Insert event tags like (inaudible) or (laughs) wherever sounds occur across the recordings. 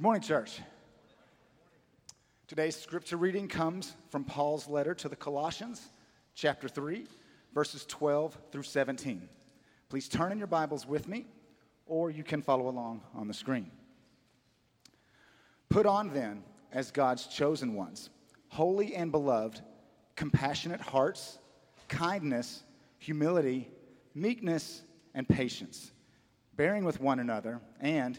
Good morning, church. Today's scripture reading comes from Paul's letter to the Colossians, chapter 3, verses 12 through 17. Please turn in your Bibles with me, or you can follow along on the screen. Put on then, as God's chosen ones, holy and beloved, compassionate hearts, kindness, humility, meekness, and patience, bearing with one another, and,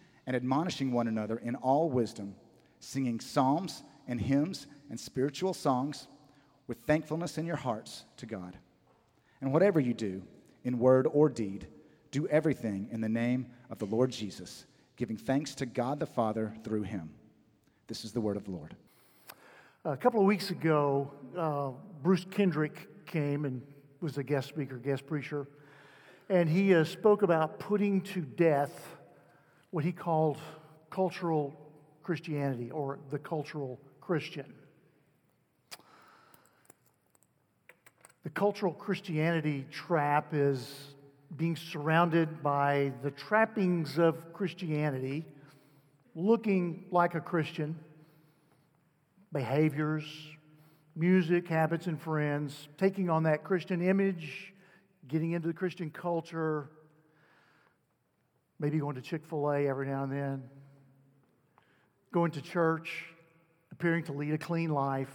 and admonishing one another in all wisdom, singing psalms and hymns and spiritual songs with thankfulness in your hearts to God. And whatever you do, in word or deed, do everything in the name of the Lord Jesus, giving thanks to God the Father through him. This is the word of the Lord. A couple of weeks ago, uh, Bruce Kendrick came and was a guest speaker, guest preacher, and he uh, spoke about putting to death what he called cultural Christianity or the cultural Christian. The cultural Christianity trap is being surrounded by the trappings of Christianity, looking like a Christian, behaviors, music, habits, and friends, taking on that Christian image, getting into the Christian culture, maybe going to Chick fil A every now and then, going to church, appearing to lead a clean life,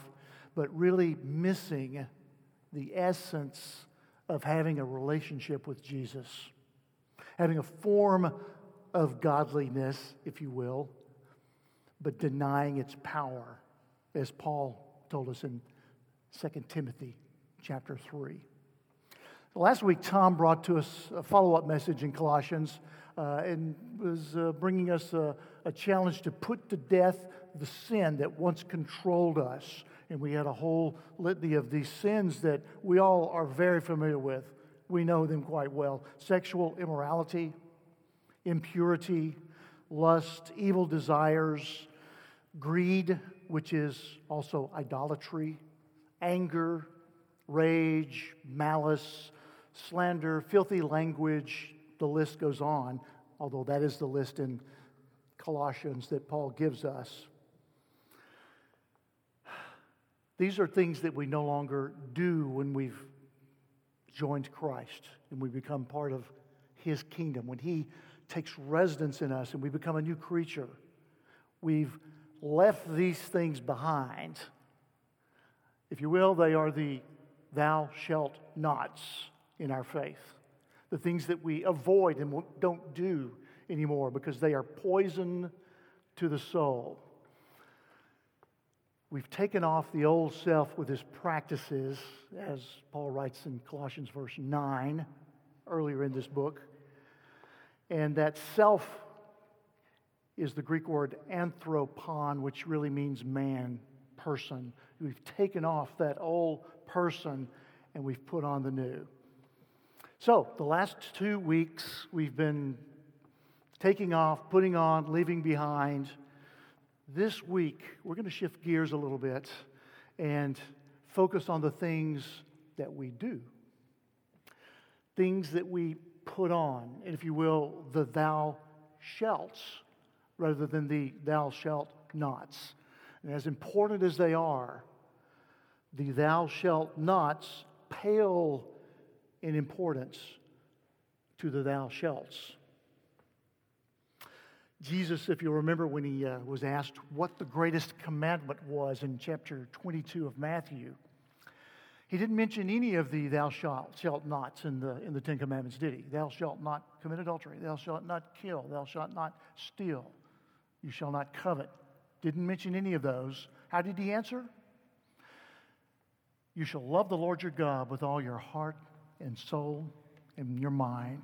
but really missing the essence of having a relationship with Jesus, having a form of godliness, if you will, but denying its power, as Paul told us in 2 Timothy chapter 3. Last week, Tom brought to us a follow up message in Colossians uh, and was uh, bringing us a, a challenge to put to death the sin that once controlled us and we had a whole litany of these sins that we all are very familiar with. We know them quite well sexual immorality, impurity, lust, evil desires, greed, which is also idolatry, anger, rage, malice, slander, filthy language. The list goes on, although that is the list in Colossians that Paul gives us. These are things that we no longer do when we've joined Christ and we become part of His kingdom. When He takes residence in us and we become a new creature, we've left these things behind. If you will, they are the thou shalt nots in our faith. The things that we avoid and don't do anymore because they are poison to the soul. We've taken off the old self with his practices, as Paul writes in Colossians verse 9, earlier in this book. And that self is the Greek word anthropon, which really means man, person. We've taken off that old person and we've put on the new. So, the last two weeks, we've been taking off, putting on, leaving behind this week, we're going to shift gears a little bit and focus on the things that we do, things that we put on, and if you will, the thou shalt, rather than the thou shalt nots. And as important as they are, the thou shalt nots pale in importance to the thou shalts. Jesus, if you'll remember when he uh, was asked what the greatest commandment was in chapter 22 of Matthew, he didn't mention any of the thou shalt, shalt nots in the, in the Ten Commandments, did he? Thou shalt not commit adultery. Thou shalt not kill. Thou shalt not steal. You shall not covet. Didn't mention any of those. How did he answer? You shall love the Lord your God with all your heart and soul and your mind.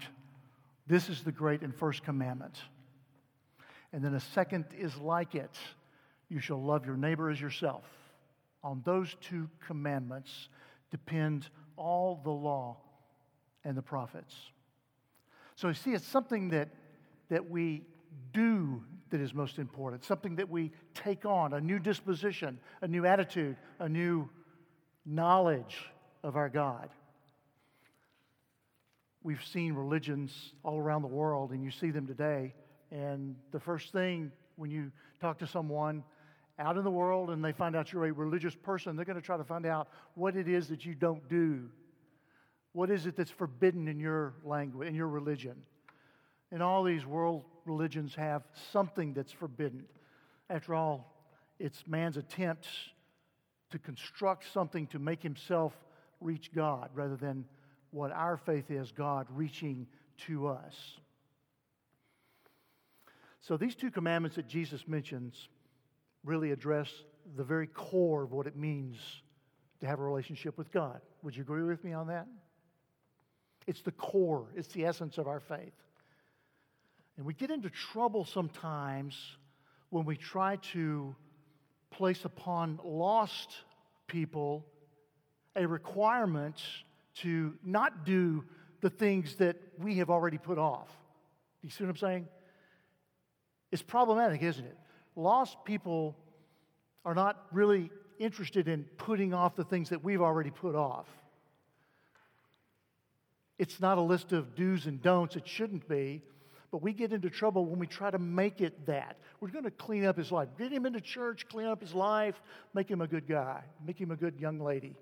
This is the great and first commandment. And then a second is like it you shall love your neighbor as yourself. On those two commandments depend all the law and the prophets. So you see, it's something that, that we do that is most important, something that we take on, a new disposition, a new attitude, a new knowledge of our God. We've seen religions all around the world, and you see them today. And the first thing when you talk to someone out in the world and they find out you're a religious person, they're going to try to find out what it is that you don't do. What is it that's forbidden in your language, in your religion? And all these world religions have something that's forbidden. After all, it's man's attempt to construct something to make himself reach God rather than what our faith is God reaching to us. So, these two commandments that Jesus mentions really address the very core of what it means to have a relationship with God. Would you agree with me on that? It's the core, it's the essence of our faith. And we get into trouble sometimes when we try to place upon lost people a requirement to not do the things that we have already put off. Do you see what I'm saying? It's problematic, isn't it? Lost people are not really interested in putting off the things that we've already put off. It's not a list of do's and don'ts, it shouldn't be. But we get into trouble when we try to make it that. We're going to clean up his life. Get him into church, clean up his life, make him a good guy, make him a good young lady.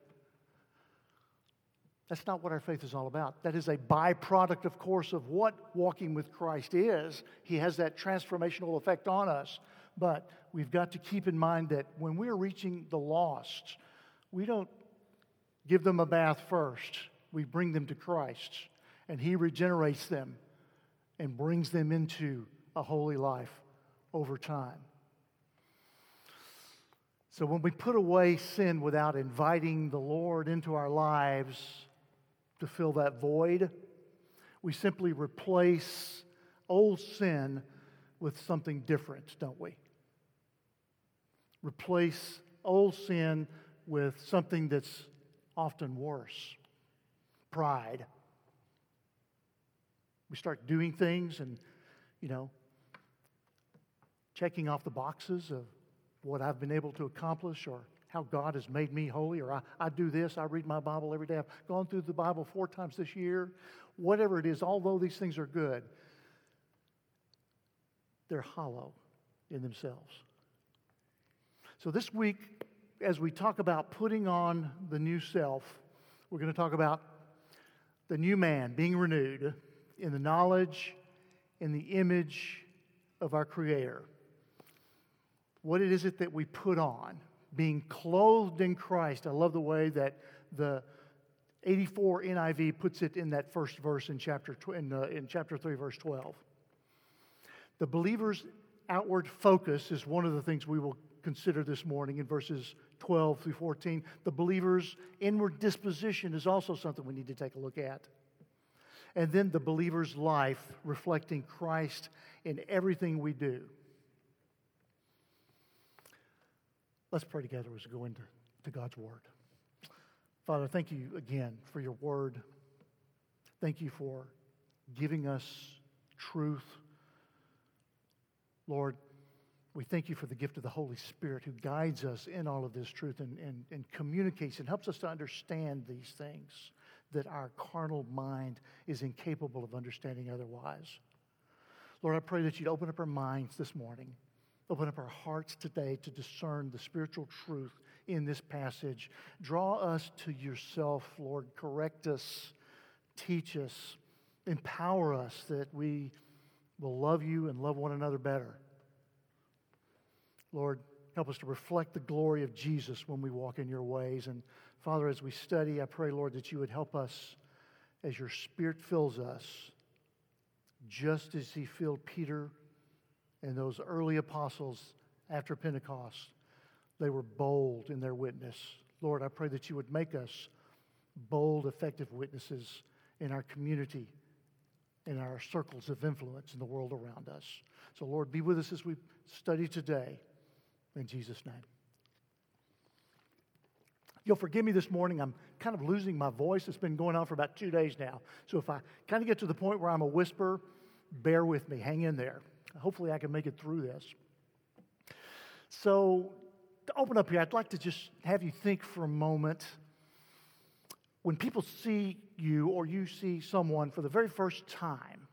That's not what our faith is all about. That is a byproduct, of course, of what walking with Christ is. He has that transformational effect on us. But we've got to keep in mind that when we're reaching the lost, we don't give them a bath first. We bring them to Christ, and He regenerates them and brings them into a holy life over time. So when we put away sin without inviting the Lord into our lives to fill that void, we simply replace old sin with something different, don't we? Replace old sin with something that's often worse pride. We start doing things and, you know, checking off the boxes of what I've been able to accomplish or how God has made me holy, or I, I do this, I read my Bible every day. I've gone through the Bible four times this year. Whatever it is, although these things are good, they're hollow in themselves. So this week, as we talk about putting on the new self, we're going to talk about the new man being renewed in the knowledge, in the image of our Creator. What is it that we put on? Being clothed in Christ. I love the way that the 84 NIV puts it in that first verse in chapter, in, uh, in chapter 3, verse 12. The believer's outward focus is one of the things we will consider this morning in verses 12 through 14. The believer's inward disposition is also something we need to take a look at and then the believer's life reflecting Christ in everything we do. Let's pray together as we go into to God's Word. Father, thank you again for your Word. Thank you for giving us truth. Lord, we thank you for the gift of the Holy Spirit who guides us in all of this truth and, and, and communicates and helps us to understand these things that our carnal mind is incapable of understanding otherwise. Lord, I pray that you'd open up our minds this morning, open up our hearts today to discern the spiritual truth in this passage. Draw us to yourself, Lord. Correct us, teach us, empower us that we will love you and love one another better. Lord, help us to reflect the glory of Jesus when we walk in your ways and Father, as we study, I pray, Lord, that you would help us as your Spirit fills us, just as He filled Peter and those early apostles after Pentecost. They were bold in their witness. Lord, I pray that you would make us bold, effective witnesses in our community in our circles of influence in the world around us. So, Lord, be with us as we study today. In Jesus' name. You'll forgive me this morning. I'm kind of losing my voice. It's been going on for about two days now. So if I kind of get to the point where I'm a whisper, bear with me. Hang in there. Hopefully, I can make it through this. So, to open up here, I'd like to just have you think for a moment. When people see you or you see someone for the very first time,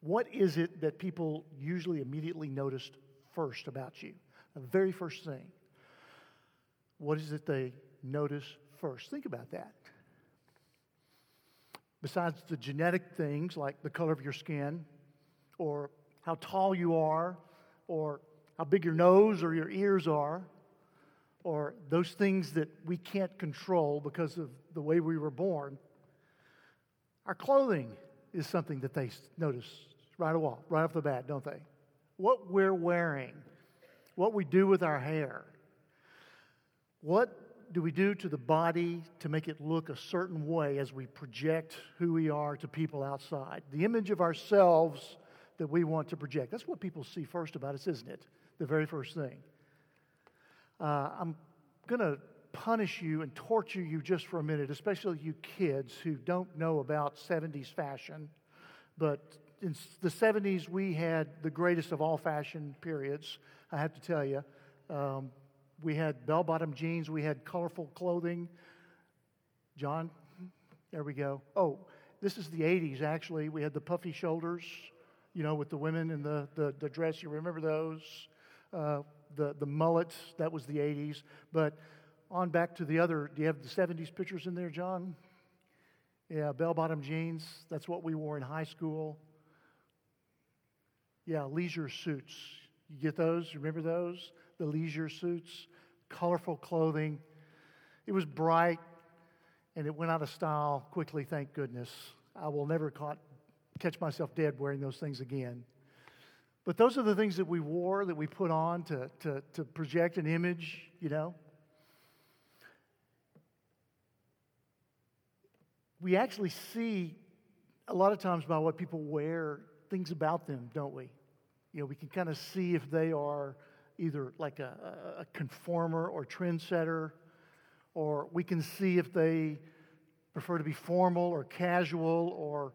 what is it that people usually immediately noticed first about you? The very first thing. What is it they notice first? Think about that. Besides the genetic things like the color of your skin, or how tall you are, or how big your nose or your ears are, or those things that we can't control because of the way we were born. Our clothing is something that they notice right off, right off the bat, don't they? What we're wearing, what we do with our hair, what do we do to the body to make it look a certain way as we project who we are to people outside? The image of ourselves that we want to project. That's what people see first about us, isn't it? The very first thing. Uh, I'm going to punish you and torture you just for a minute, especially you kids who don't know about 70s fashion. But in the 70s, we had the greatest of all fashion periods, I have to tell you. Um, we had bell bottom jeans, we had colorful clothing. John, there we go. Oh, this is the 80s, actually. We had the puffy shoulders, you know, with the women in the, the, the dress. You remember those? Uh, the, the mullets, that was the 80s. But on back to the other, do you have the 70s pictures in there, John? Yeah, bell bottom jeans. That's what we wore in high school. Yeah, leisure suits. You get those? Remember those? The leisure suits, colorful clothing. It was bright and it went out of style quickly, thank goodness. I will never caught, catch myself dead wearing those things again. But those are the things that we wore, that we put on to, to, to project an image, you know. We actually see a lot of times by what people wear things about them, don't we? You know, we can kind of see if they are either like a, a conformer or trendsetter, or we can see if they prefer to be formal or casual or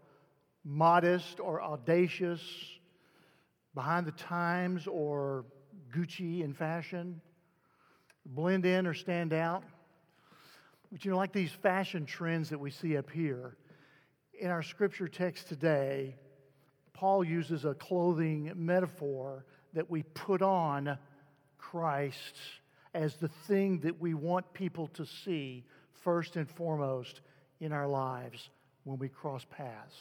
modest or audacious behind the times or Gucci in fashion, blend in or stand out. But you know, like these fashion trends that we see up here, in our scripture text today, Paul uses a clothing metaphor that we put on Christ as the thing that we want people to see first and foremost in our lives when we cross paths.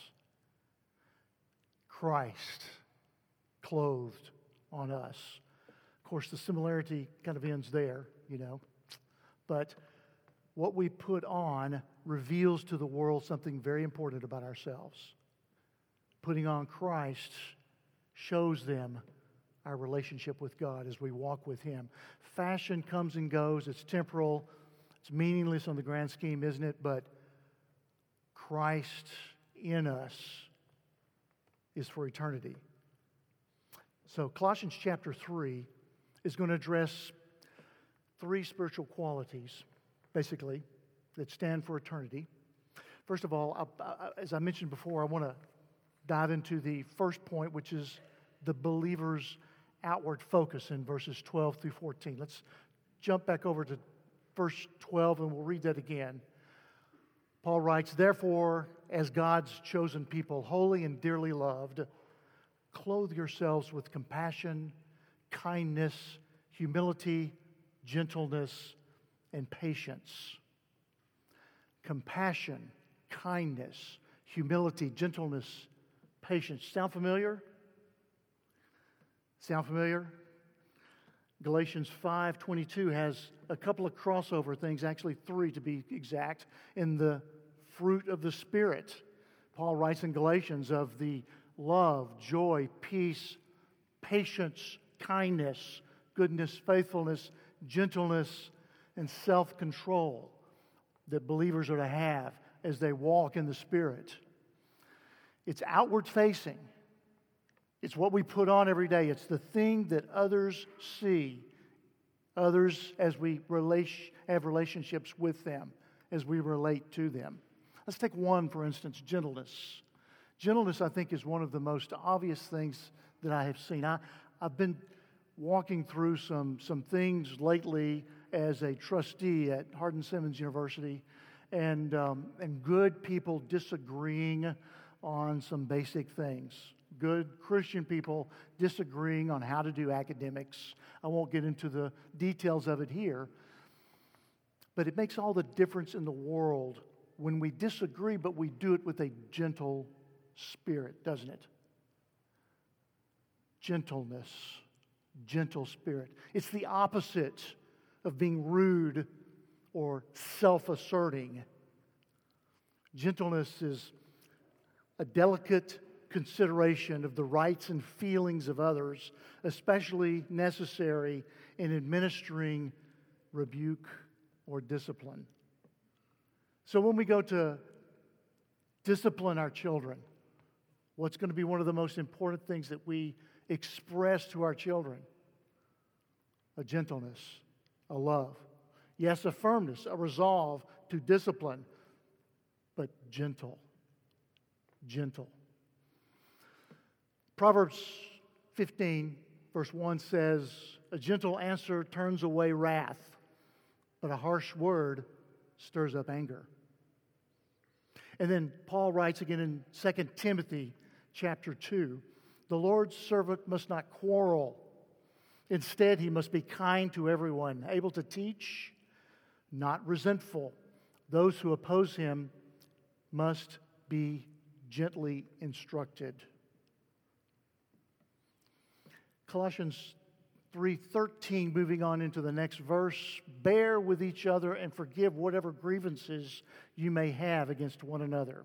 Christ clothed on us. Of course, the similarity kind of ends there, you know. But what we put on reveals to the world something very important about ourselves. Putting on Christ shows them our relationship with God as we walk with Him. Fashion comes and goes, it's temporal, it's meaningless on the grand scheme, isn't it? But Christ in us is for eternity. So, Colossians chapter 3 is going to address three spiritual qualities, basically, that stand for eternity. First of all, I, I, as I mentioned before, I want to dive into the first point, which is the believer's outward focus in verses 12 through 14. Let's jump back over to verse 12 and we'll read that again. Paul writes, Therefore, as God's chosen people, holy and dearly loved, clothe yourselves with compassion, kindness, humility, gentleness, and patience. Compassion, kindness, humility, gentleness, patience. Sound familiar? Sound familiar? Galatians 5:22 has a couple of crossover things, actually 3 to be exact, in the fruit of the spirit. Paul writes in Galatians of the love, joy, peace, patience, kindness, goodness, faithfulness, gentleness, and self control that believers are to have as they walk in the Spirit. It's outward facing. It's what we put on every day. It's the thing that others see, others as we have relationships with them, as we relate to them. Let's take one, for instance, gentleness. Gentleness, I think, is one of the most obvious things that I have seen. I, I've been walking through some, some things lately as a trustee at Hardin Simmons University, and, um, and good people disagreeing on some basic things. Good Christian people disagreeing on how to do academics. I won't get into the details of it here, but it makes all the difference in the world when we disagree, but we do it with a gentle spirit, doesn't it? Gentleness, gentle spirit. It's the opposite of being rude or self asserting. Gentleness is a delicate consideration of the rights and feelings of others, especially necessary in administering rebuke or discipline. So, when we go to discipline our children, what's going to be one of the most important things that we express to our children? A gentleness, a love. Yes, a firmness, a resolve to discipline, but gentle. Gentle. Proverbs 15, verse 1 says, A gentle answer turns away wrath, but a harsh word stirs up anger. And then Paul writes again in 2 Timothy chapter 2 The Lord's servant must not quarrel. Instead, he must be kind to everyone, able to teach, not resentful. Those who oppose him must be gently instructed. Colossians 3:13 moving on into the next verse bear with each other and forgive whatever grievances you may have against one another.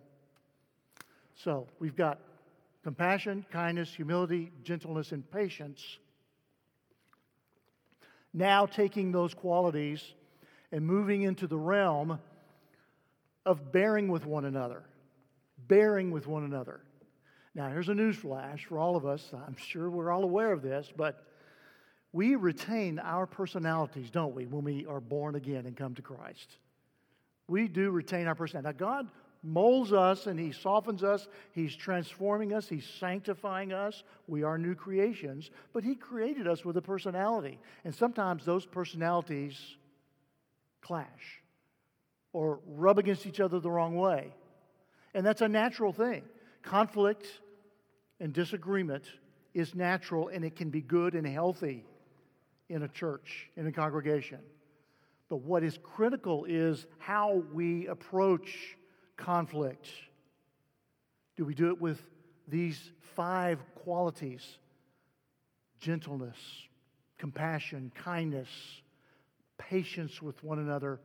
So, we've got compassion, kindness, humility, gentleness and patience. Now taking those qualities and moving into the realm of bearing with one another. Bearing with one another. Now, here's a news flash for all of us. I'm sure we're all aware of this, but we retain our personalities, don't we, when we are born again and come to Christ? We do retain our personality. Now, God molds us and He softens us. He's transforming us. He's sanctifying us. We are new creations, but He created us with a personality. And sometimes those personalities clash or rub against each other the wrong way. And that's a natural thing. Conflict and disagreement is natural and it can be good and healthy in a church, in a congregation. But what is critical is how we approach conflict. Do we do it with these five qualities gentleness, compassion, kindness, patience with one another?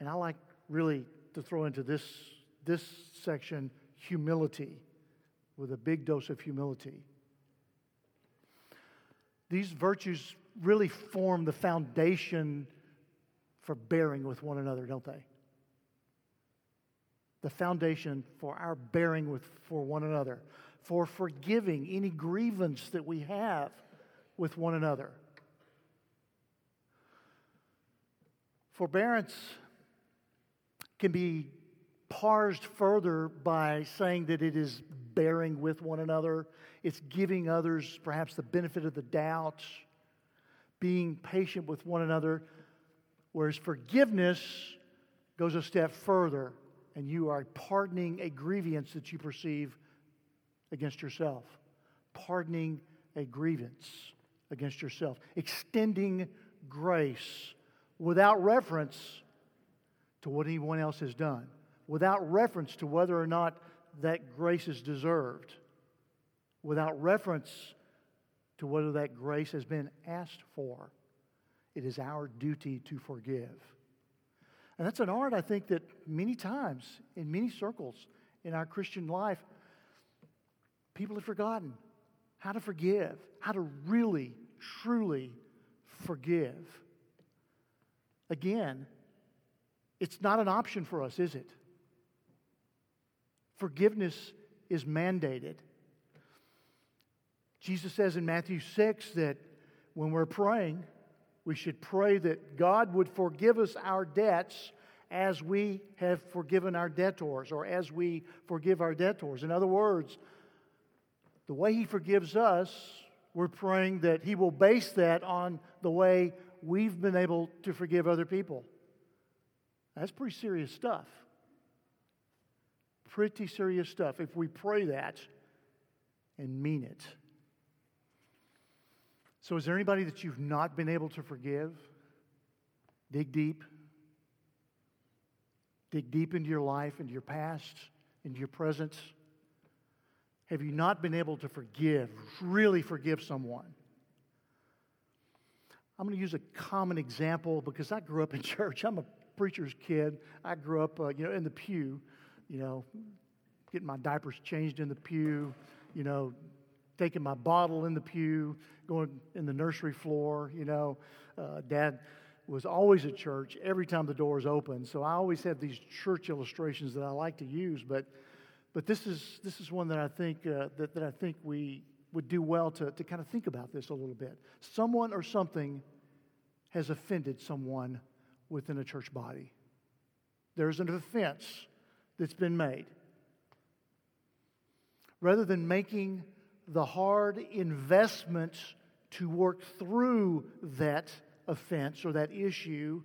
And I like really to throw into this, this section humility with a big dose of humility. These virtues really form the foundation for bearing with one another, don't they? The foundation for our bearing with for one another, for forgiving any grievance that we have with one another. Forbearance can be parsed further by saying that it is bearing with one another, it's giving others perhaps the benefit of the doubt, being patient with one another, whereas forgiveness goes a step further and you are pardoning a grievance that you perceive against yourself. Pardoning a grievance against yourself. Extending grace without reference to what anyone else has done without reference to whether or not that grace is deserved, without reference to whether that grace has been asked for. It is our duty to forgive. And that's an art, I think, that many times, in many circles in our Christian life, people have forgotten how to forgive, how to really, truly forgive. Again, it's not an option for us, is it? Forgiveness is mandated. Jesus says in Matthew 6 that when we're praying, we should pray that God would forgive us our debts as we have forgiven our debtors or as we forgive our debtors. In other words, the way He forgives us, we're praying that He will base that on the way we've been able to forgive other people. That's pretty serious stuff. Pretty serious stuff if we pray that and mean it. So, is there anybody that you've not been able to forgive? Dig deep. Dig deep into your life, into your past, into your present. Have you not been able to forgive, really forgive someone? I'm going to use a common example because I grew up in (laughs) church. I'm a preacher's kid. I grew up, uh, you know, in the pew, you know, getting my diapers changed in the pew, you know, taking my bottle in the pew, going in the nursery floor, you know. Uh, Dad was always at church every time the doors open. So I always have these church illustrations that I like to use, but but this is this is one that I think uh, that, that I think we would do well to, to kind of think about this a little bit. Someone or something has offended someone within a church body. There's an offense that's been made. Rather than making the hard investment to work through that offense or that issue,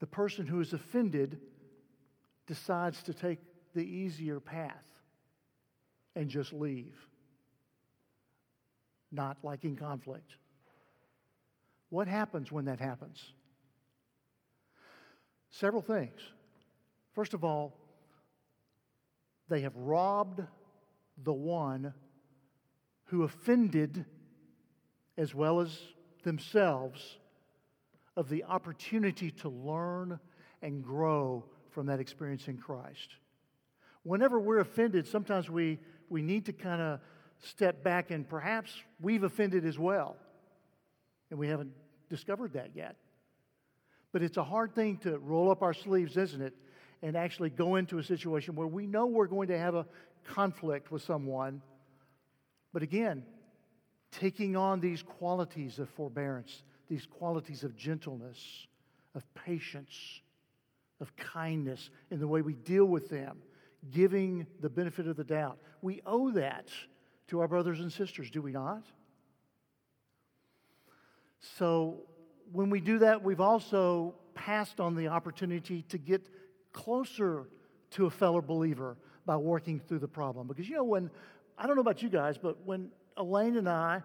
the person who is offended decides to take the easier path and just leave, not liking conflict. What happens when that happens? Several things. First of all, they have robbed the one who offended as well as themselves of the opportunity to learn and grow from that experience in Christ. Whenever we're offended, sometimes we, we need to kind of step back and perhaps we've offended as well. And we haven't discovered that yet. But it's a hard thing to roll up our sleeves, isn't it? And actually go into a situation where we know we're going to have a conflict with someone. But again, taking on these qualities of forbearance, these qualities of gentleness, of patience, of kindness in the way we deal with them, giving the benefit of the doubt. We owe that to our brothers and sisters, do we not? So when we do that, we've also passed on the opportunity to get closer to a fellow believer by working through the problem. Because, you know, when, I don't know about you guys, but when Elaine and I,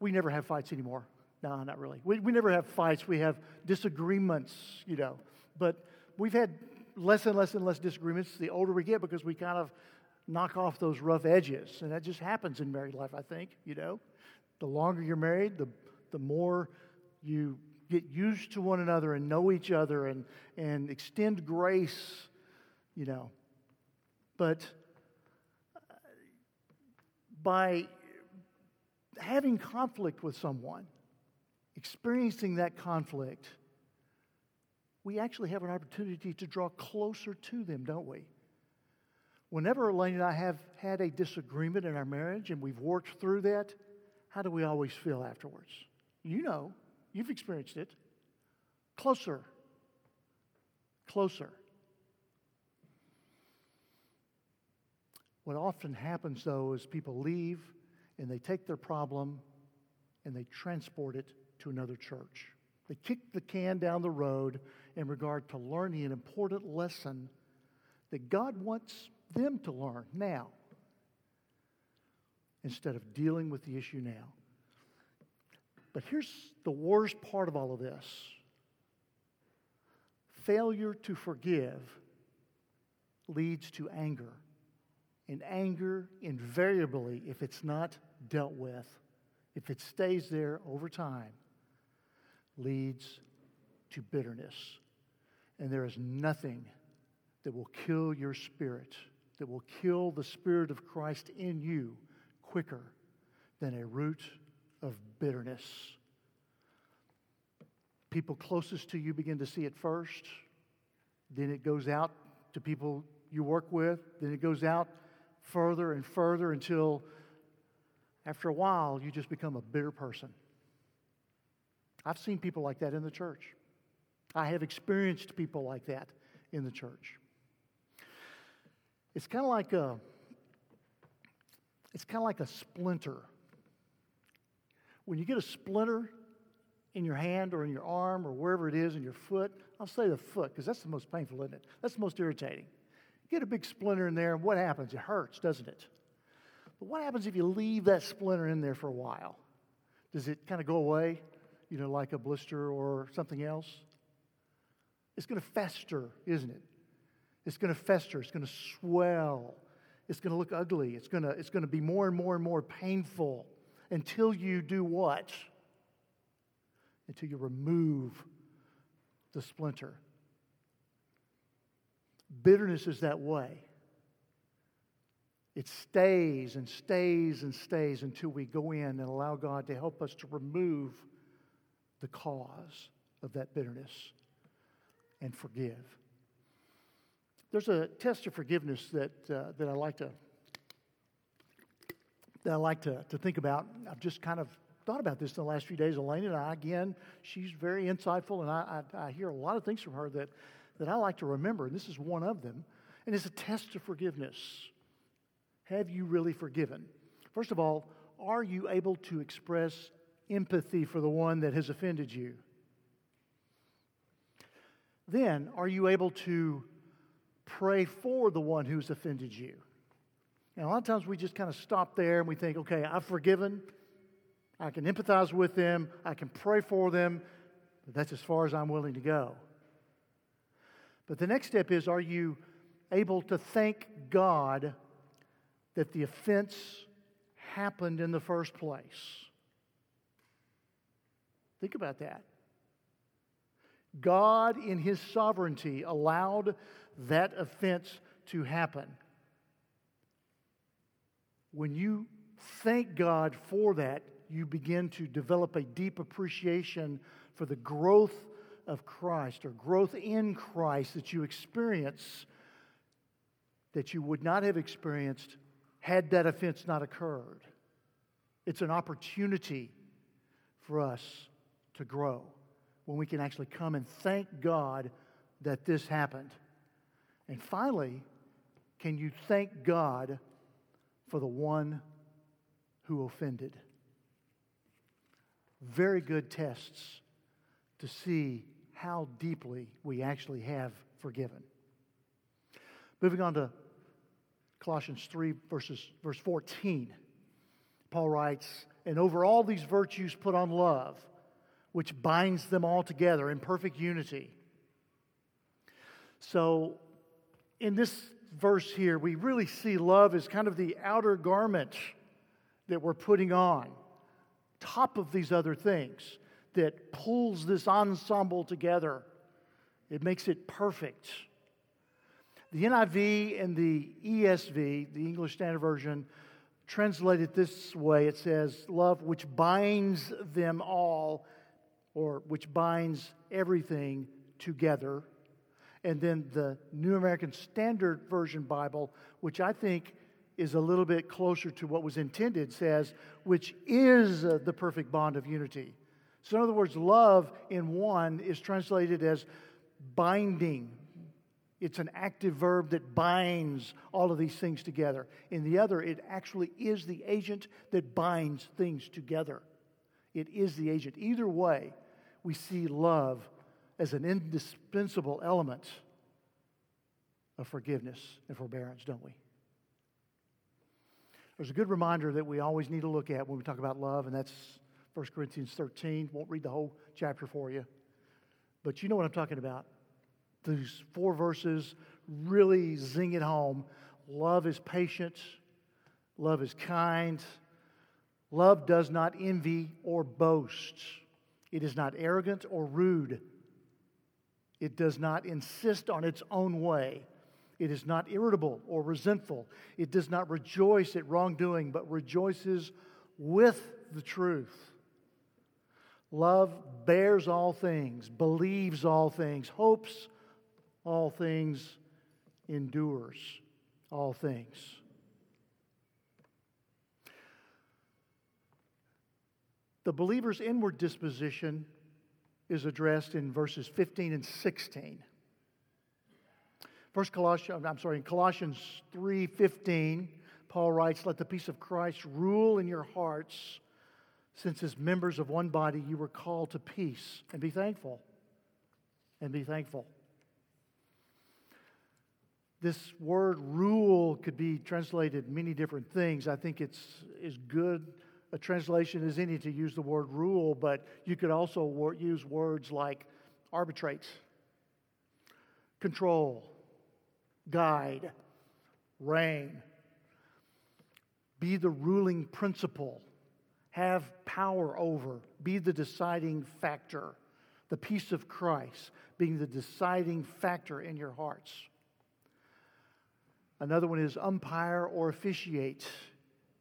we never have fights anymore. No, not really. We, we never have fights. We have disagreements, you know. But we've had less and less and less disagreements the older we get because we kind of knock off those rough edges. And that just happens in married life, I think, you know. The longer you're married, the, the more you get used to one another and know each other and, and extend grace, you know. But by having conflict with someone, experiencing that conflict, we actually have an opportunity to draw closer to them, don't we? Whenever Elaine and I have had a disagreement in our marriage and we've worked through that, how do we always feel afterwards? You know. You've experienced it. Closer. Closer. What often happens, though, is people leave and they take their problem and they transport it to another church. They kick the can down the road in regard to learning an important lesson that God wants them to learn now instead of dealing with the issue now. But here's the worst part of all of this failure to forgive leads to anger. And anger, invariably, if it's not dealt with, if it stays there over time, leads to bitterness. And there is nothing that will kill your spirit, that will kill the Spirit of Christ in you quicker than a root of bitterness. People closest to you begin to see it first, then it goes out to people you work with, then it goes out further and further until after a while you just become a bitter person. I've seen people like that in the church. I have experienced people like that in the church. It's kind of like a it's kind of like a splinter. When you get a splinter in your hand or in your arm or wherever it is in your foot, I'll say the foot because that's the most painful, isn't it? That's the most irritating. Get a big splinter in there, and what happens? It hurts, doesn't it? But what happens if you leave that splinter in there for a while? Does it kind of go away, you know, like a blister or something else? It's going to fester, isn't it? It's going to fester, it's going to swell, it's going to look ugly, it's going to, it's going to be more and more and more painful until you do what? Until you remove the splinter. Bitterness is that way. It stays and stays and stays until we go in and allow God to help us to remove the cause of that bitterness and forgive. There's a test of forgiveness that, uh, that I like to that I like to, to think about. I've just kind of thought about this in the last few days. Elaine and I, again, she's very insightful, and I, I, I hear a lot of things from her that, that I like to remember, and this is one of them. And it's a test of forgiveness. Have you really forgiven? First of all, are you able to express empathy for the one that has offended you? Then, are you able to pray for the one who's offended you? And a lot of times we just kind of stop there and we think, okay, I've forgiven. I can empathize with them. I can pray for them. But that's as far as I'm willing to go. But the next step is are you able to thank God that the offense happened in the first place? Think about that. God, in His sovereignty, allowed that offense to happen. When you thank God for that, you begin to develop a deep appreciation for the growth of Christ or growth in Christ that you experience that you would not have experienced had that offense not occurred. It's an opportunity for us to grow when we can actually come and thank God that this happened. And finally, can you thank God for the one who offended? Very good tests to see how deeply we actually have forgiven. Moving on to Colossians 3, verses, verse 14. Paul writes, And over all these virtues put on love, which binds them all together in perfect unity. So, in this verse here, we really see love as kind of the outer garment that we're putting on, top of these other things, that pulls this ensemble together. It makes it perfect. The NIV and the ESV, the English Standard Version, translate it this way it says, Love which binds them all, or which binds everything together. And then the New American Standard Version Bible, which I think is a little bit closer to what was intended, says, which is the perfect bond of unity. So, in other words, love in one is translated as binding, it's an active verb that binds all of these things together. In the other, it actually is the agent that binds things together. It is the agent. Either way, we see love as an indispensable element of forgiveness and forbearance, don't we? There's a good reminder that we always need to look at when we talk about love, and that's 1 Corinthians 13. Won't read the whole chapter for you, but you know what I'm talking about. These four verses really zing it home. Love is patient, love is kind, love does not envy or boast, it is not arrogant or rude, it does not insist on its own way. It is not irritable or resentful. It does not rejoice at wrongdoing, but rejoices with the truth. Love bears all things, believes all things, hopes all things, endures all things. The believer's inward disposition is addressed in verses 15 and 16. First Colossians, I'm sorry, in Colossians 3:15, Paul writes, "Let the peace of Christ rule in your hearts, since as members of one body you were called to peace, and be thankful." And be thankful. This word rule could be translated many different things. I think it's as good a translation as any to use the word rule, but you could also use words like arbitrate, control, guide, reign. Be the ruling principle, have power over, be the deciding factor. The peace of Christ being the deciding factor in your hearts. Another one is umpire or officiate,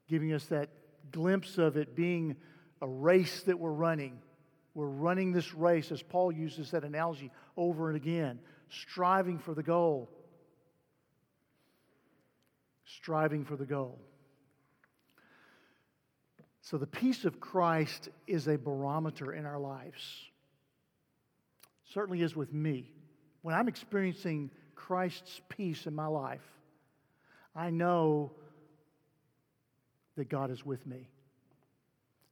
giving us that glimpse of it being a race that we're running. We're running this race, as Paul uses that analogy over and again, striving for the goal. Striving for the goal. So, the peace of Christ is a barometer in our lives. Certainly is with me. When I'm experiencing Christ's peace in my life, I know that God is with me.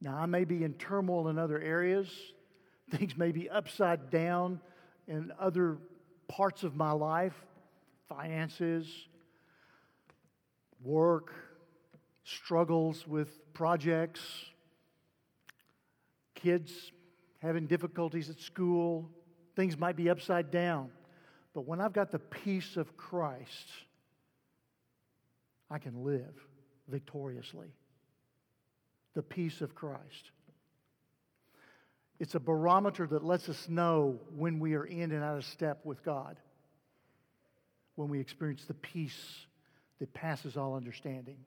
Now, I may be in turmoil in other areas, (laughs) things may be upside down in other parts of my life finances, work, struggles with projects, kids having difficulties at school, things might be upside down. But when I've got the peace of Christ, I can live victoriously. The peace of Christ. It's a barometer that lets us know when we are in and out of step with God, when we experience the peace that passes all understanding.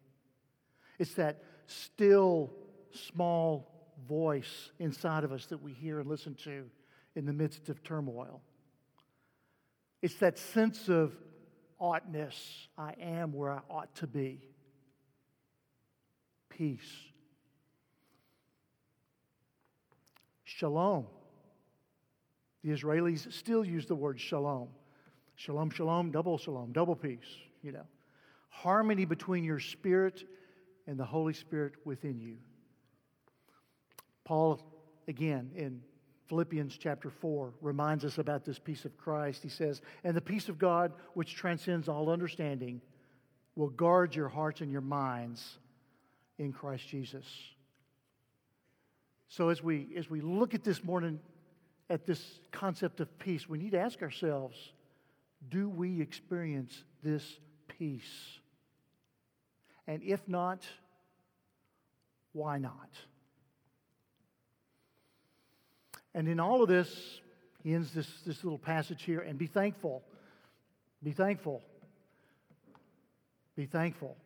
It's that still, small voice inside of us that we hear and listen to in the midst of turmoil. It's that sense of oughtness. I am where I ought to be. Peace. Shalom. The Israelis still use the word shalom. Shalom, shalom, double shalom, double peace, you know. Harmony between your spirit and the Holy Spirit within you. Paul, again, in Philippians chapter 4 reminds us about this peace of Christ. He says, And the peace of God, which transcends all understanding, will guard your hearts and your minds in Christ Jesus. So as we as we look at this morning at this concept of peace, we need to ask ourselves, do we experience this peace? And if not, why not? And in all of this, he ends this, this little passage here and be thankful. Be thankful. Be thankful.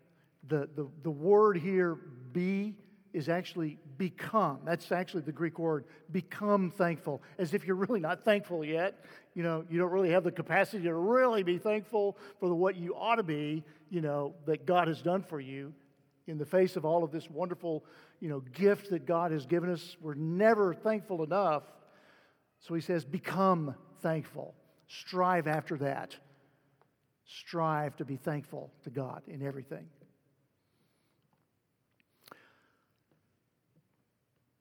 The, the, the word here, be, is actually become. That's actually the Greek word, become thankful. As if you're really not thankful yet. You know, you don't really have the capacity to really be thankful for the, what you ought to be, you know, that God has done for you in the face of all of this wonderful, you know, gift that God has given us. We're never thankful enough so he says, become thankful. Strive after that. Strive to be thankful to God in everything.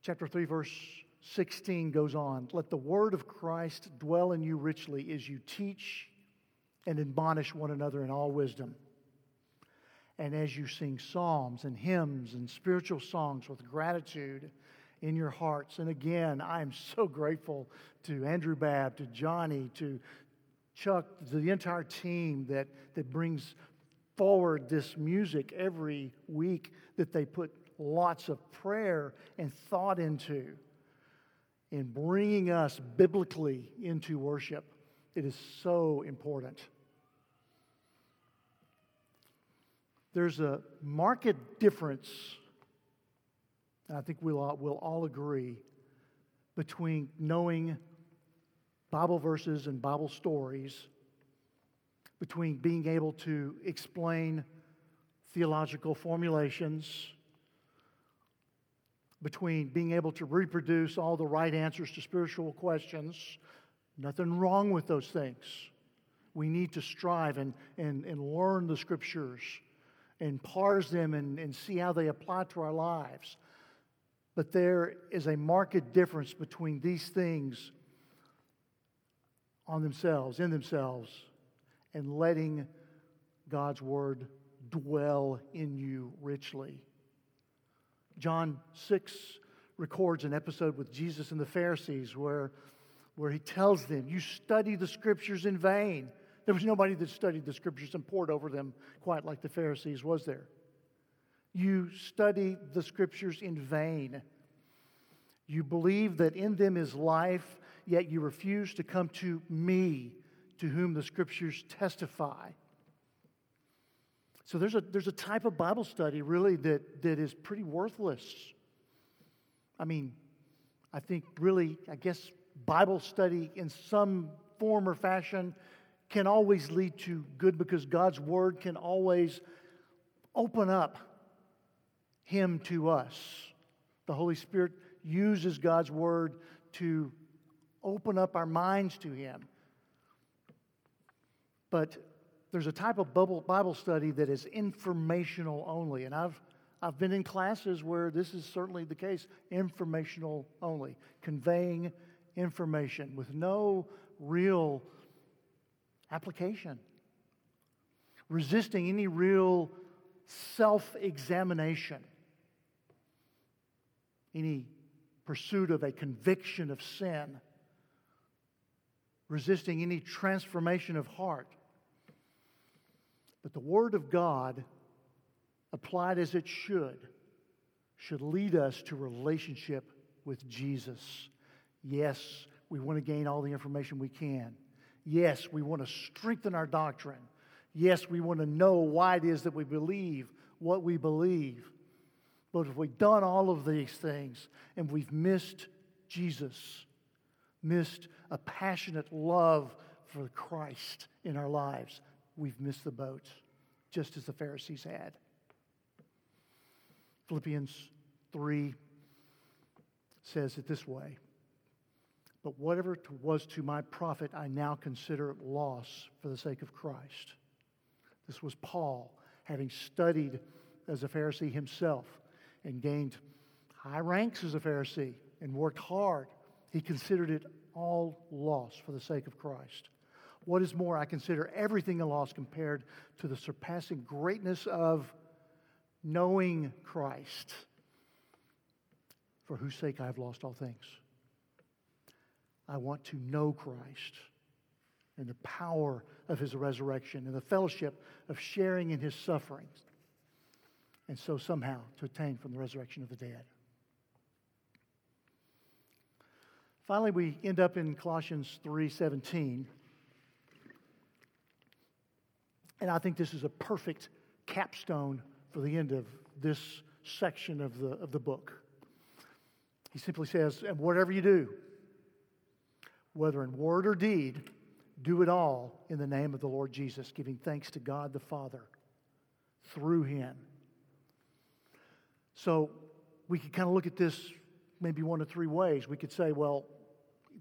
Chapter 3, verse 16 goes on Let the word of Christ dwell in you richly as you teach and admonish one another in all wisdom. And as you sing psalms and hymns and spiritual songs with gratitude in your hearts. And again, I am so grateful to Andrew Babb, to Johnny, to Chuck, to the entire team that, that brings forward this music every week, that they put lots of prayer and thought into in bringing us biblically into worship. It is so important. There's a marked difference I think we'll all, we'll all agree between knowing Bible verses and Bible stories, between being able to explain theological formulations, between being able to reproduce all the right answers to spiritual questions. Nothing wrong with those things. We need to strive and, and, and learn the scriptures and parse them and, and see how they apply to our lives. But there is a marked difference between these things on themselves, in themselves, and letting God's word dwell in you richly. John 6 records an episode with Jesus and the Pharisees where, where he tells them, You study the scriptures in vain. There was nobody that studied the scriptures and pored over them quite like the Pharisees, was there? You study the scriptures in vain. You believe that in them is life, yet you refuse to come to me, to whom the scriptures testify. So there's a, there's a type of Bible study really that, that is pretty worthless. I mean, I think really, I guess Bible study in some form or fashion can always lead to good because God's Word can always open up Him to us. The Holy Spirit uses God's Word to open up our minds to Him. But there's a type of Bible study that is informational only. And I've, I've been in classes where this is certainly the case informational only, conveying information with no real application, resisting any real self examination, any pursuit of a conviction of sin, resisting any transformation of heart. But the Word of God, applied as it should, should lead us to relationship with Jesus. Yes, we want to gain all the information we can. Yes, we want to strengthen our doctrine. Yes, we want to know why it is that we believe what we believe. But if we've done all of these things and we've missed Jesus, missed a passionate love for Christ in our lives, we've missed the boat, just as the Pharisees had. Philippians 3 says it this way but whatever was to my profit, I now consider it loss for the sake of Christ. This was Paul, having studied as a Pharisee himself and gained high ranks as a Pharisee and worked hard. He considered it all loss for the sake of Christ. What is more, I consider everything a loss compared to the surpassing greatness of knowing Christ, for whose sake I have lost all things. I want to know Christ and the power of his resurrection and the fellowship of sharing in his sufferings, and so somehow to attain from the resurrection of the dead. Finally, we end up in Colossians 3:17. And I think this is a perfect capstone for the end of this section of the, of the book. He simply says, And whatever you do, whether in word or deed, do it all in the name of the Lord Jesus, giving thanks to God the Father through him. So we could kind of look at this maybe one of three ways. We could say, well,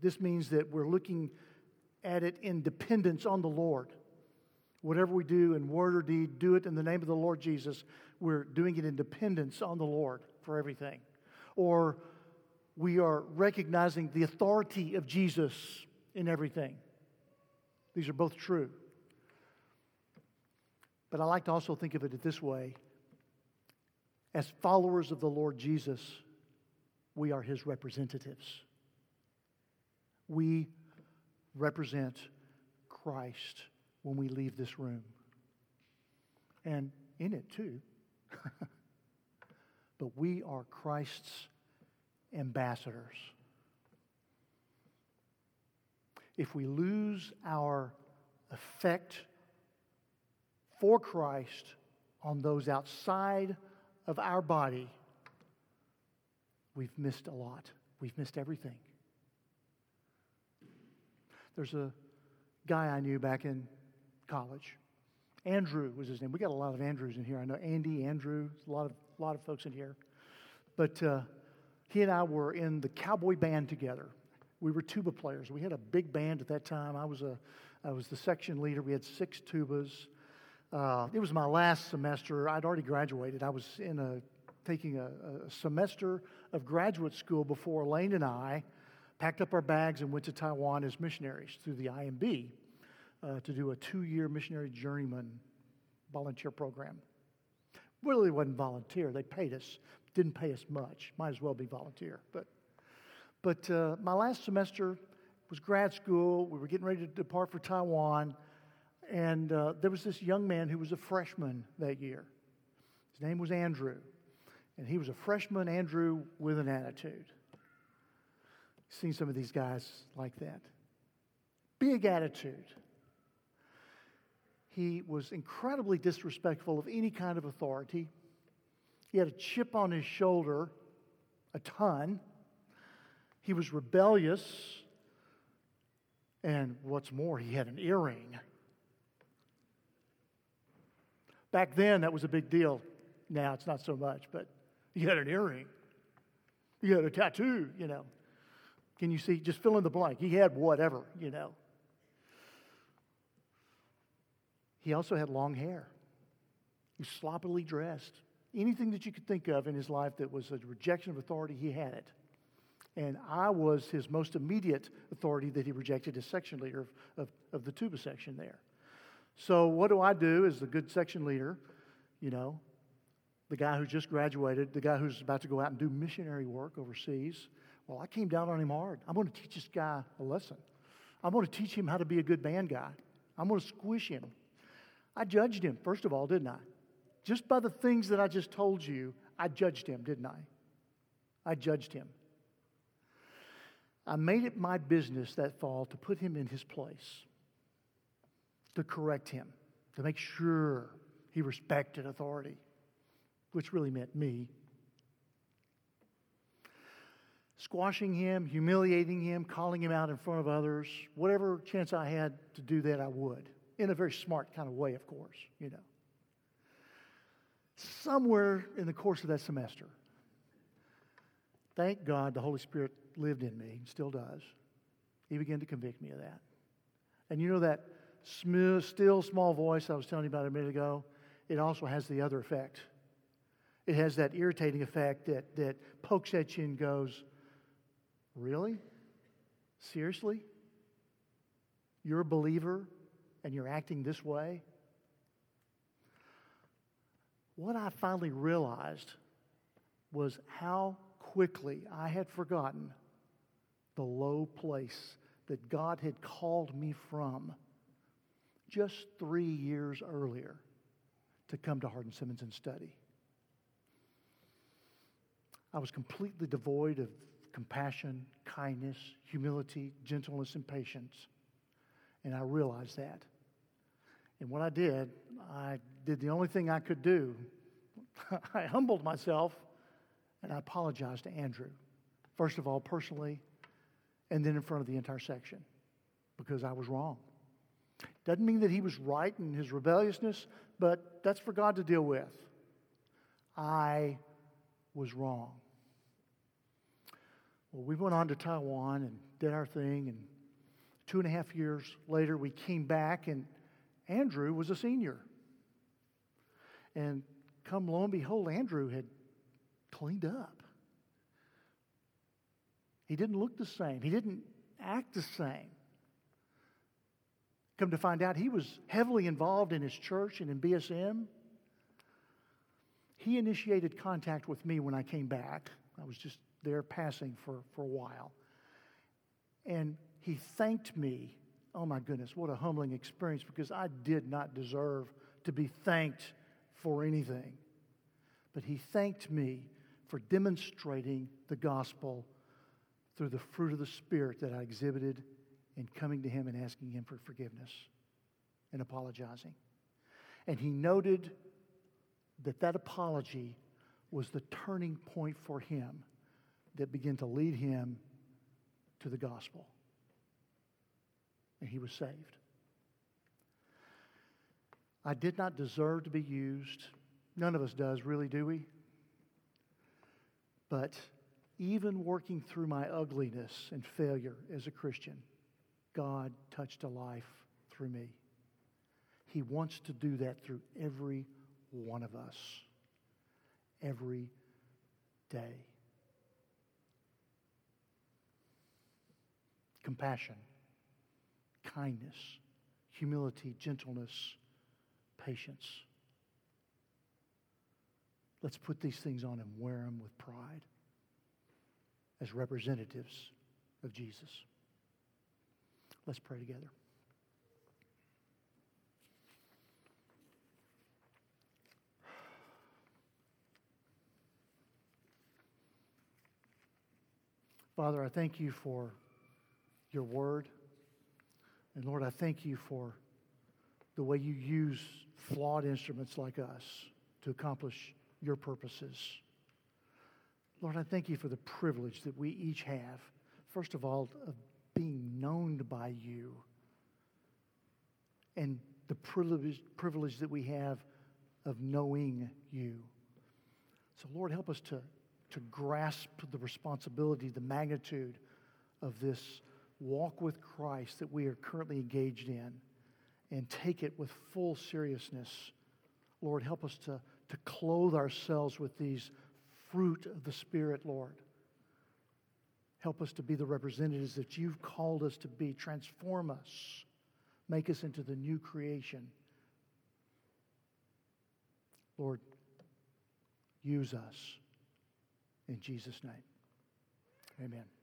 this means that we're looking at it in dependence on the Lord. Whatever we do in word or deed, do it in the name of the Lord Jesus. We're doing it in dependence on the Lord for everything. Or we are recognizing the authority of Jesus in everything. These are both true. But I like to also think of it this way as followers of the Lord Jesus, we are his representatives. We represent Christ when we leave this room. And in it too. (laughs) but we are Christ's ambassadors. If we lose our effect for Christ on those outside of our body, we've missed a lot. We've missed everything. There's a guy I knew back in college. Andrew was his name. We got a lot of Andrews in here. I know Andy, Andrew, a lot of, a lot of folks in here. But uh, he and I were in the cowboy band together. We were tuba players. We had a big band at that time. I was, a, I was the section leader. We had six tubas. Uh, it was my last semester. I'd already graduated. I was in a, taking a, a semester of graduate school before Elaine and I packed up our bags and went to Taiwan as missionaries through the IMB uh, to do a two year missionary journeyman volunteer program. Really wasn't volunteer, they paid us. Didn't pay us much. Might as well be volunteer. But, but uh, my last semester was grad school. We were getting ready to depart for Taiwan. And uh, there was this young man who was a freshman that year. His name was Andrew. And he was a freshman, Andrew, with an attitude. Seen some of these guys like that. Big attitude. He was incredibly disrespectful of any kind of authority. He had a chip on his shoulder, a ton. He was rebellious. And what's more, he had an earring. Back then, that was a big deal. Now it's not so much, but he had an earring. He had a tattoo, you know. Can you see? Just fill in the blank. He had whatever, you know. He also had long hair. He was sloppily dressed. Anything that you could think of in his life that was a rejection of authority, he had it. And I was his most immediate authority that he rejected as section leader of, of, of the tuba section there. So, what do I do as the good section leader? You know, the guy who just graduated, the guy who's about to go out and do missionary work overseas. Well, I came down on him hard. I'm going to teach this guy a lesson. I'm going to teach him how to be a good band guy. I'm going to squish him. I judged him, first of all, didn't I? Just by the things that I just told you, I judged him, didn't I? I judged him. I made it my business that fall to put him in his place, to correct him, to make sure he respected authority, which really meant me. Squashing him, humiliating him, calling him out in front of others, whatever chance I had to do that, I would in a very smart kind of way, of course, you know. Somewhere in the course of that semester, thank God the Holy Spirit lived in me, still does. He began to convict me of that. And you know that still small voice I was telling you about a minute ago? It also has the other effect. It has that irritating effect that, that pokes at you and goes, Really? Seriously? You're a believer and you're acting this way? What I finally realized was how quickly I had forgotten the low place that God had called me from just three years earlier to come to Hardin Simmons and study. I was completely devoid of compassion, kindness, humility, gentleness, and patience. And I realized that. And what I did, I did the only thing I could do. (laughs) I humbled myself and I apologized to Andrew. First of all, personally, and then in front of the entire section because I was wrong. Doesn't mean that he was right in his rebelliousness, but that's for God to deal with. I was wrong. Well, we went on to Taiwan and did our thing, and two and a half years later, we came back, and Andrew was a senior. And come lo and behold, Andrew had cleaned up. He didn't look the same, he didn't act the same. Come to find out, he was heavily involved in his church and in BSM. He initiated contact with me when I came back. I was just there passing for, for a while. And he thanked me Oh my goodness, what a humbling experience because I did not deserve to be thanked for anything. But he thanked me for demonstrating the gospel through the fruit of the Spirit that I exhibited in coming to him and asking him for forgiveness and apologizing. And he noted that that apology was the turning point for him that began to lead him to the gospel and he was saved. I did not deserve to be used. None of us does, really, do we? But even working through my ugliness and failure as a Christian, God touched a life through me. He wants to do that through every one of us, every day. Compassion, kindness, humility, gentleness, patience. Let's put these things on and wear them with pride as representatives of Jesus. Let's pray together. Father, I thank you for your word. And Lord, I thank you for the way you use flawed instruments like us to accomplish your purposes. Lord, I thank you for the privilege that we each have, first of all, of being known by you, and the privilege, privilege that we have of knowing you. So, Lord, help us to, to grasp the responsibility, the magnitude of this walk with Christ that we are currently engaged in and take it with full seriousness. Lord, help us to, to clothe ourselves with these fruit of the Spirit, Lord. Help us to be the representatives that you've called us to be. Transform us, make us into the new creation. Lord, use us. In Jesus' name, amen.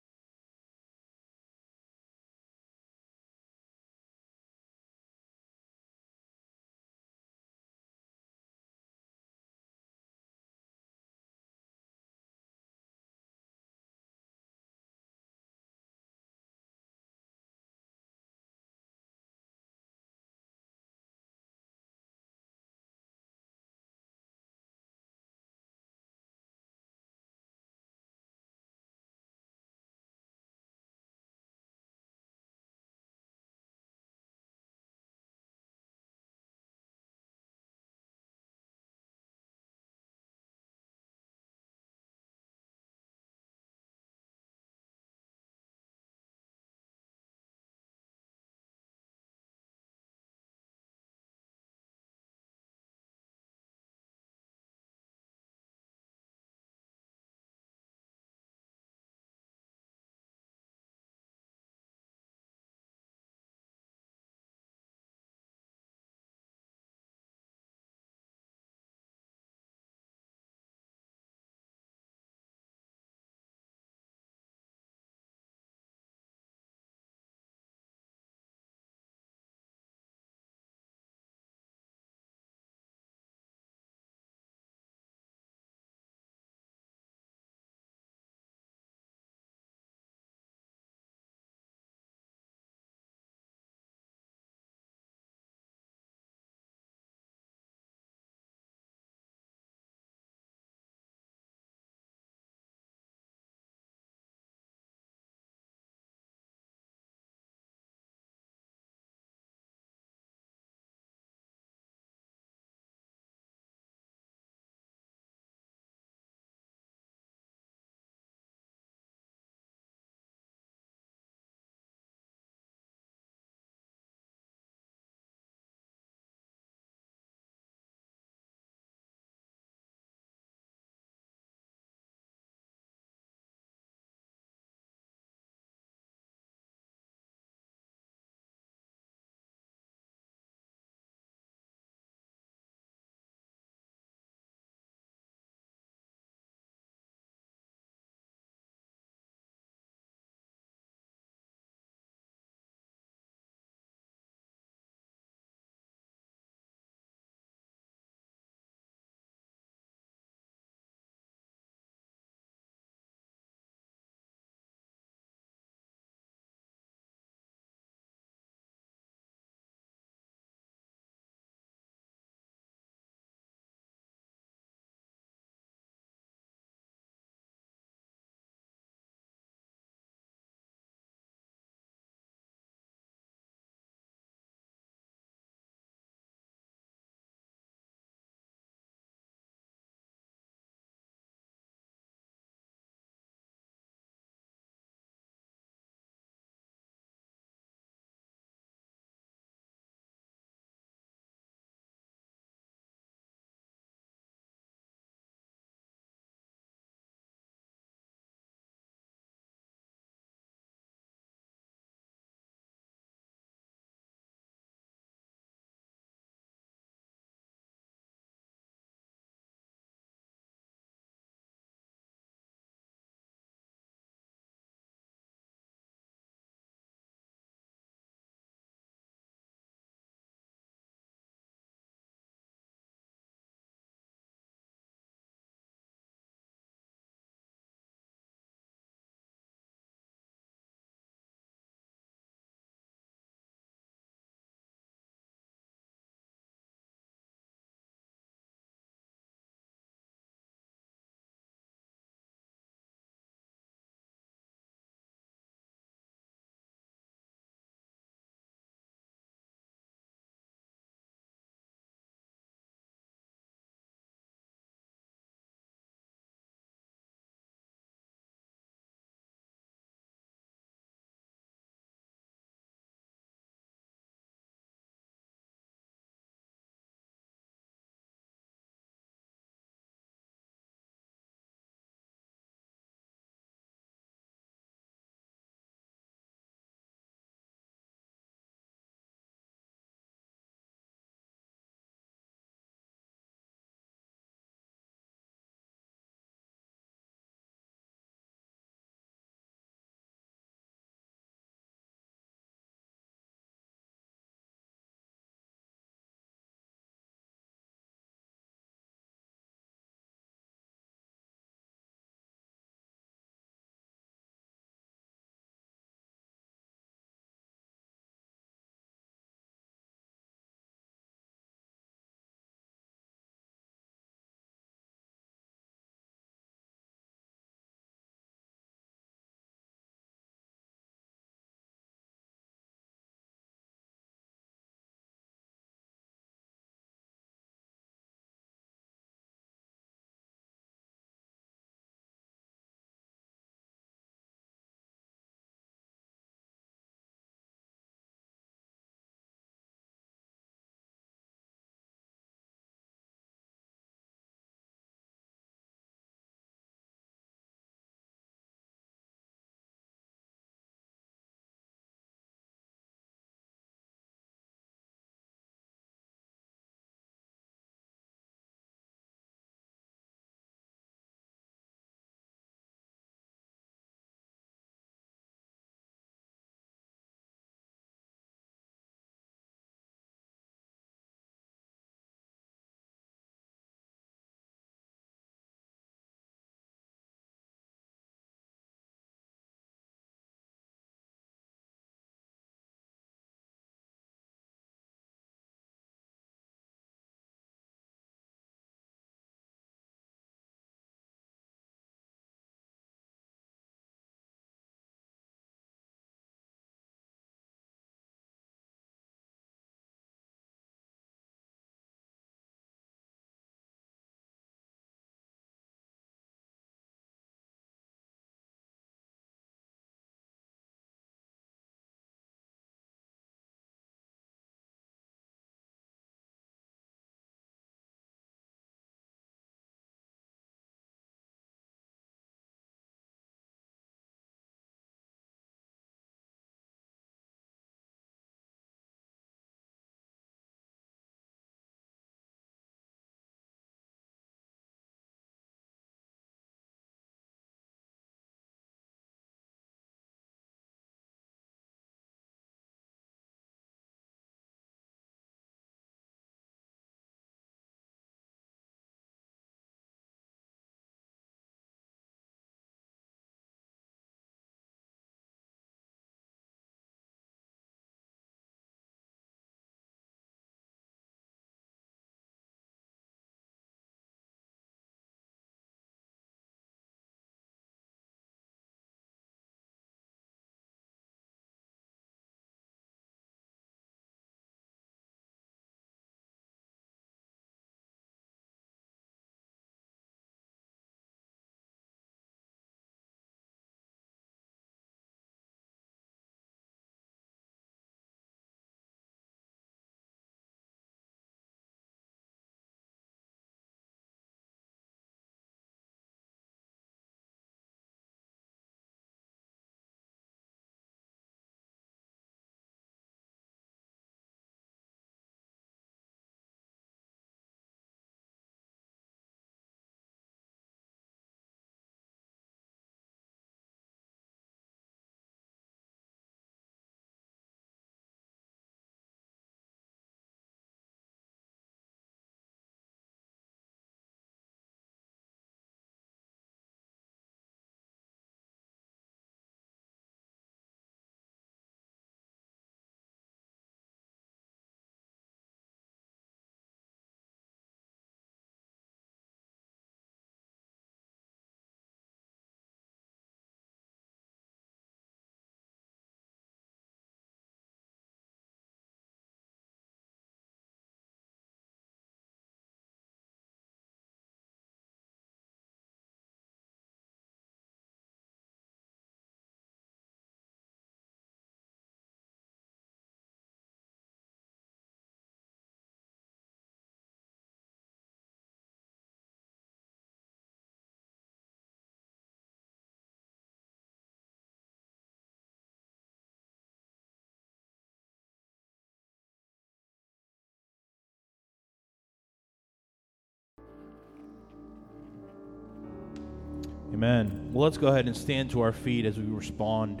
Amen. Well, let's go ahead and stand to our feet as we respond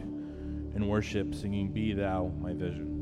and worship, singing, Be Thou My Vision.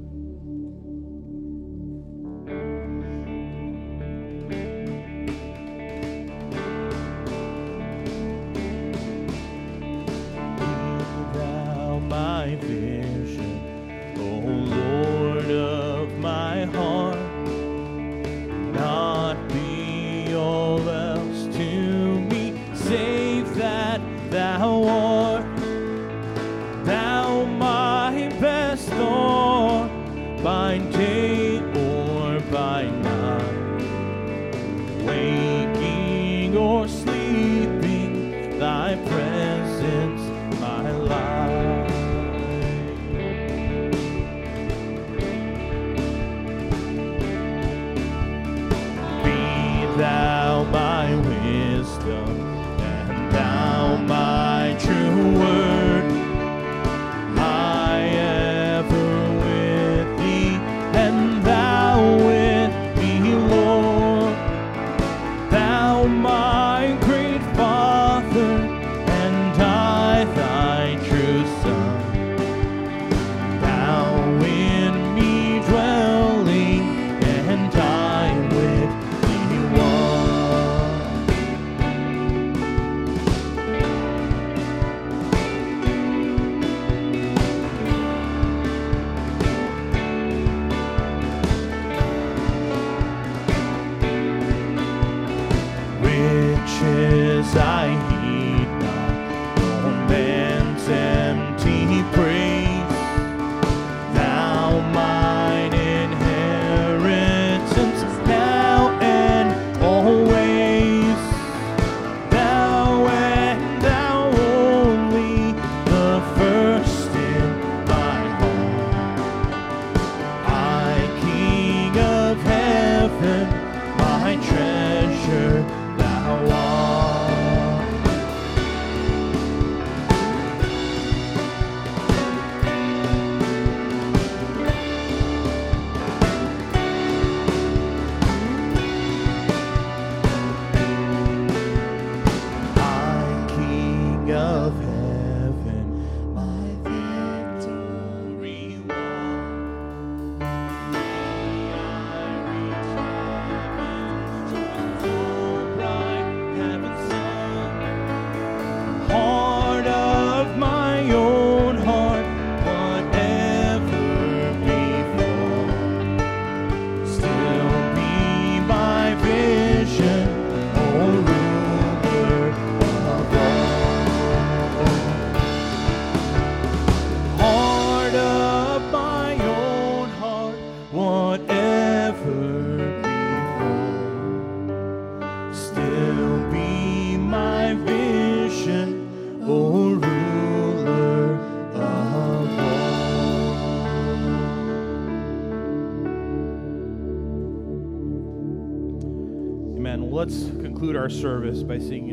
our service by singing.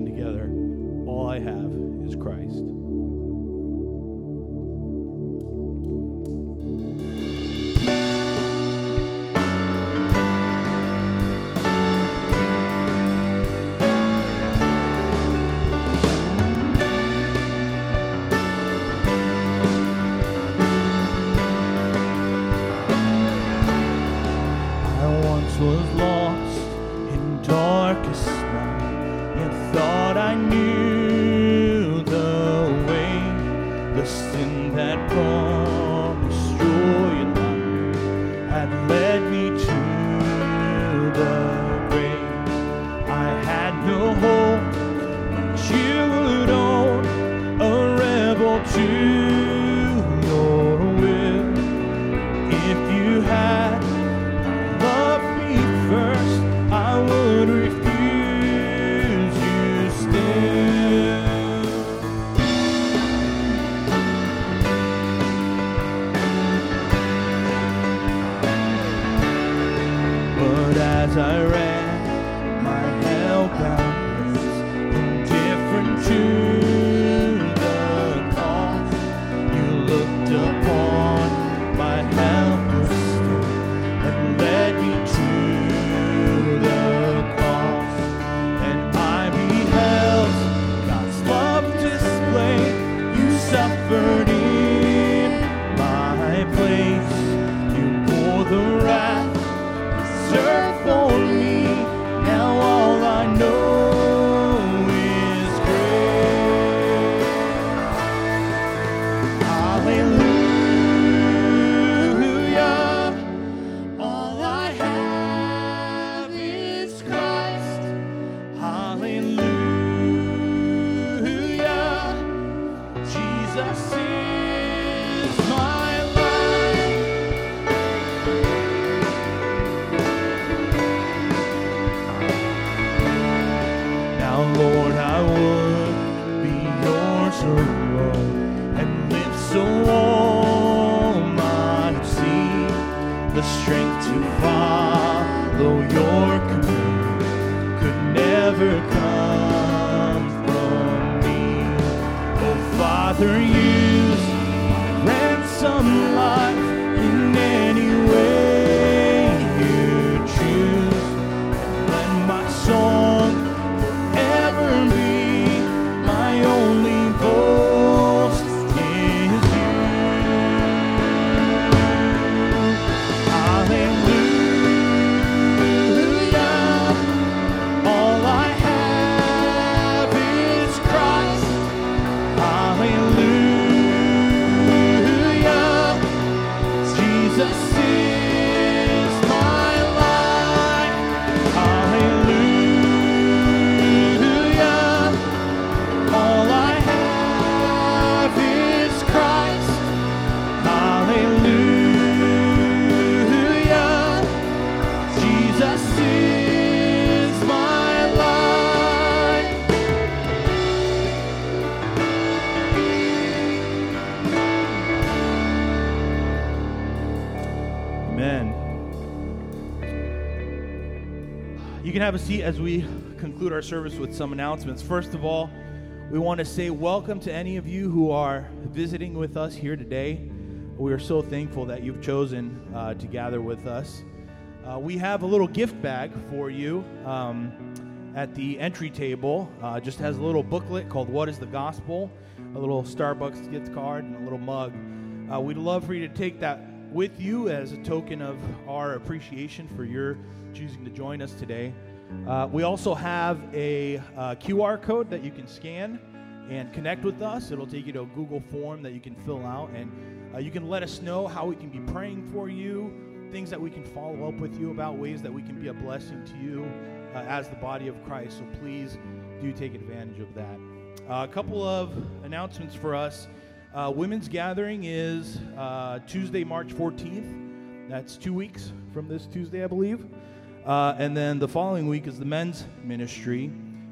Have a seat as we conclude our service with some announcements. First of all, we want to say welcome to any of you who are visiting with us here today. We are so thankful that you've chosen uh, to gather with us. Uh, we have a little gift bag for you um, at the entry table. Uh, just has a little booklet called "What Is the Gospel," a little Starbucks gift card, and a little mug. Uh, we'd love for you to take that with you as a token of our appreciation for your choosing to join us today. Uh, we also have a uh, QR code that you can scan and connect with us. It'll take you to a Google form that you can fill out, and uh, you can let us know how we can be praying for you, things that we can follow up with you about, ways that we can be a blessing to you uh, as the body of Christ. So please do take advantage of that. Uh, a couple of announcements for us. Uh, women's gathering is Tuesday, March 14th. That's two weeks from this Tuesday, I believe. Uh, and then the following week is the men's ministry.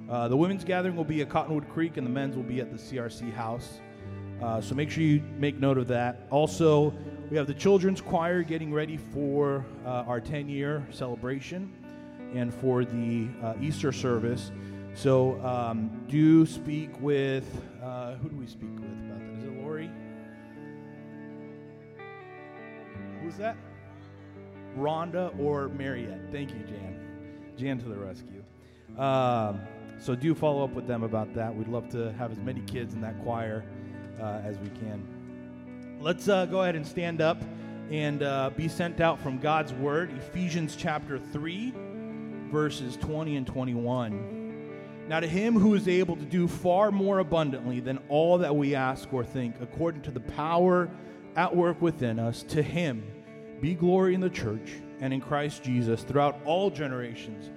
Uh, the women's gathering will be at Cottonwood Creek, and the men's will be at the CRC house. Uh, so make sure you make note of that. Also, we have the children's choir getting ready for uh, our 10 year celebration and for the uh, Easter service. So um, do speak with, uh, who do we speak with about that? Is it Lori? Who's that? Rhonda or Mariette. Thank you, Jan. Jan to the rescue. Um, so do follow up with them about that. We'd love to have as many kids in that choir uh, as we can. Let's uh, go ahead and stand up and uh, be sent out from God's Word, Ephesians chapter 3, verses 20 and 21. Now, to him who is able to do far more abundantly than all that we ask or think, according to the power at work within us, to him be glory in the church and in Christ Jesus throughout all generations,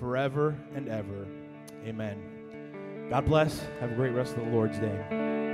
forever and ever. Amen. God bless. Have a great rest of the Lord's day.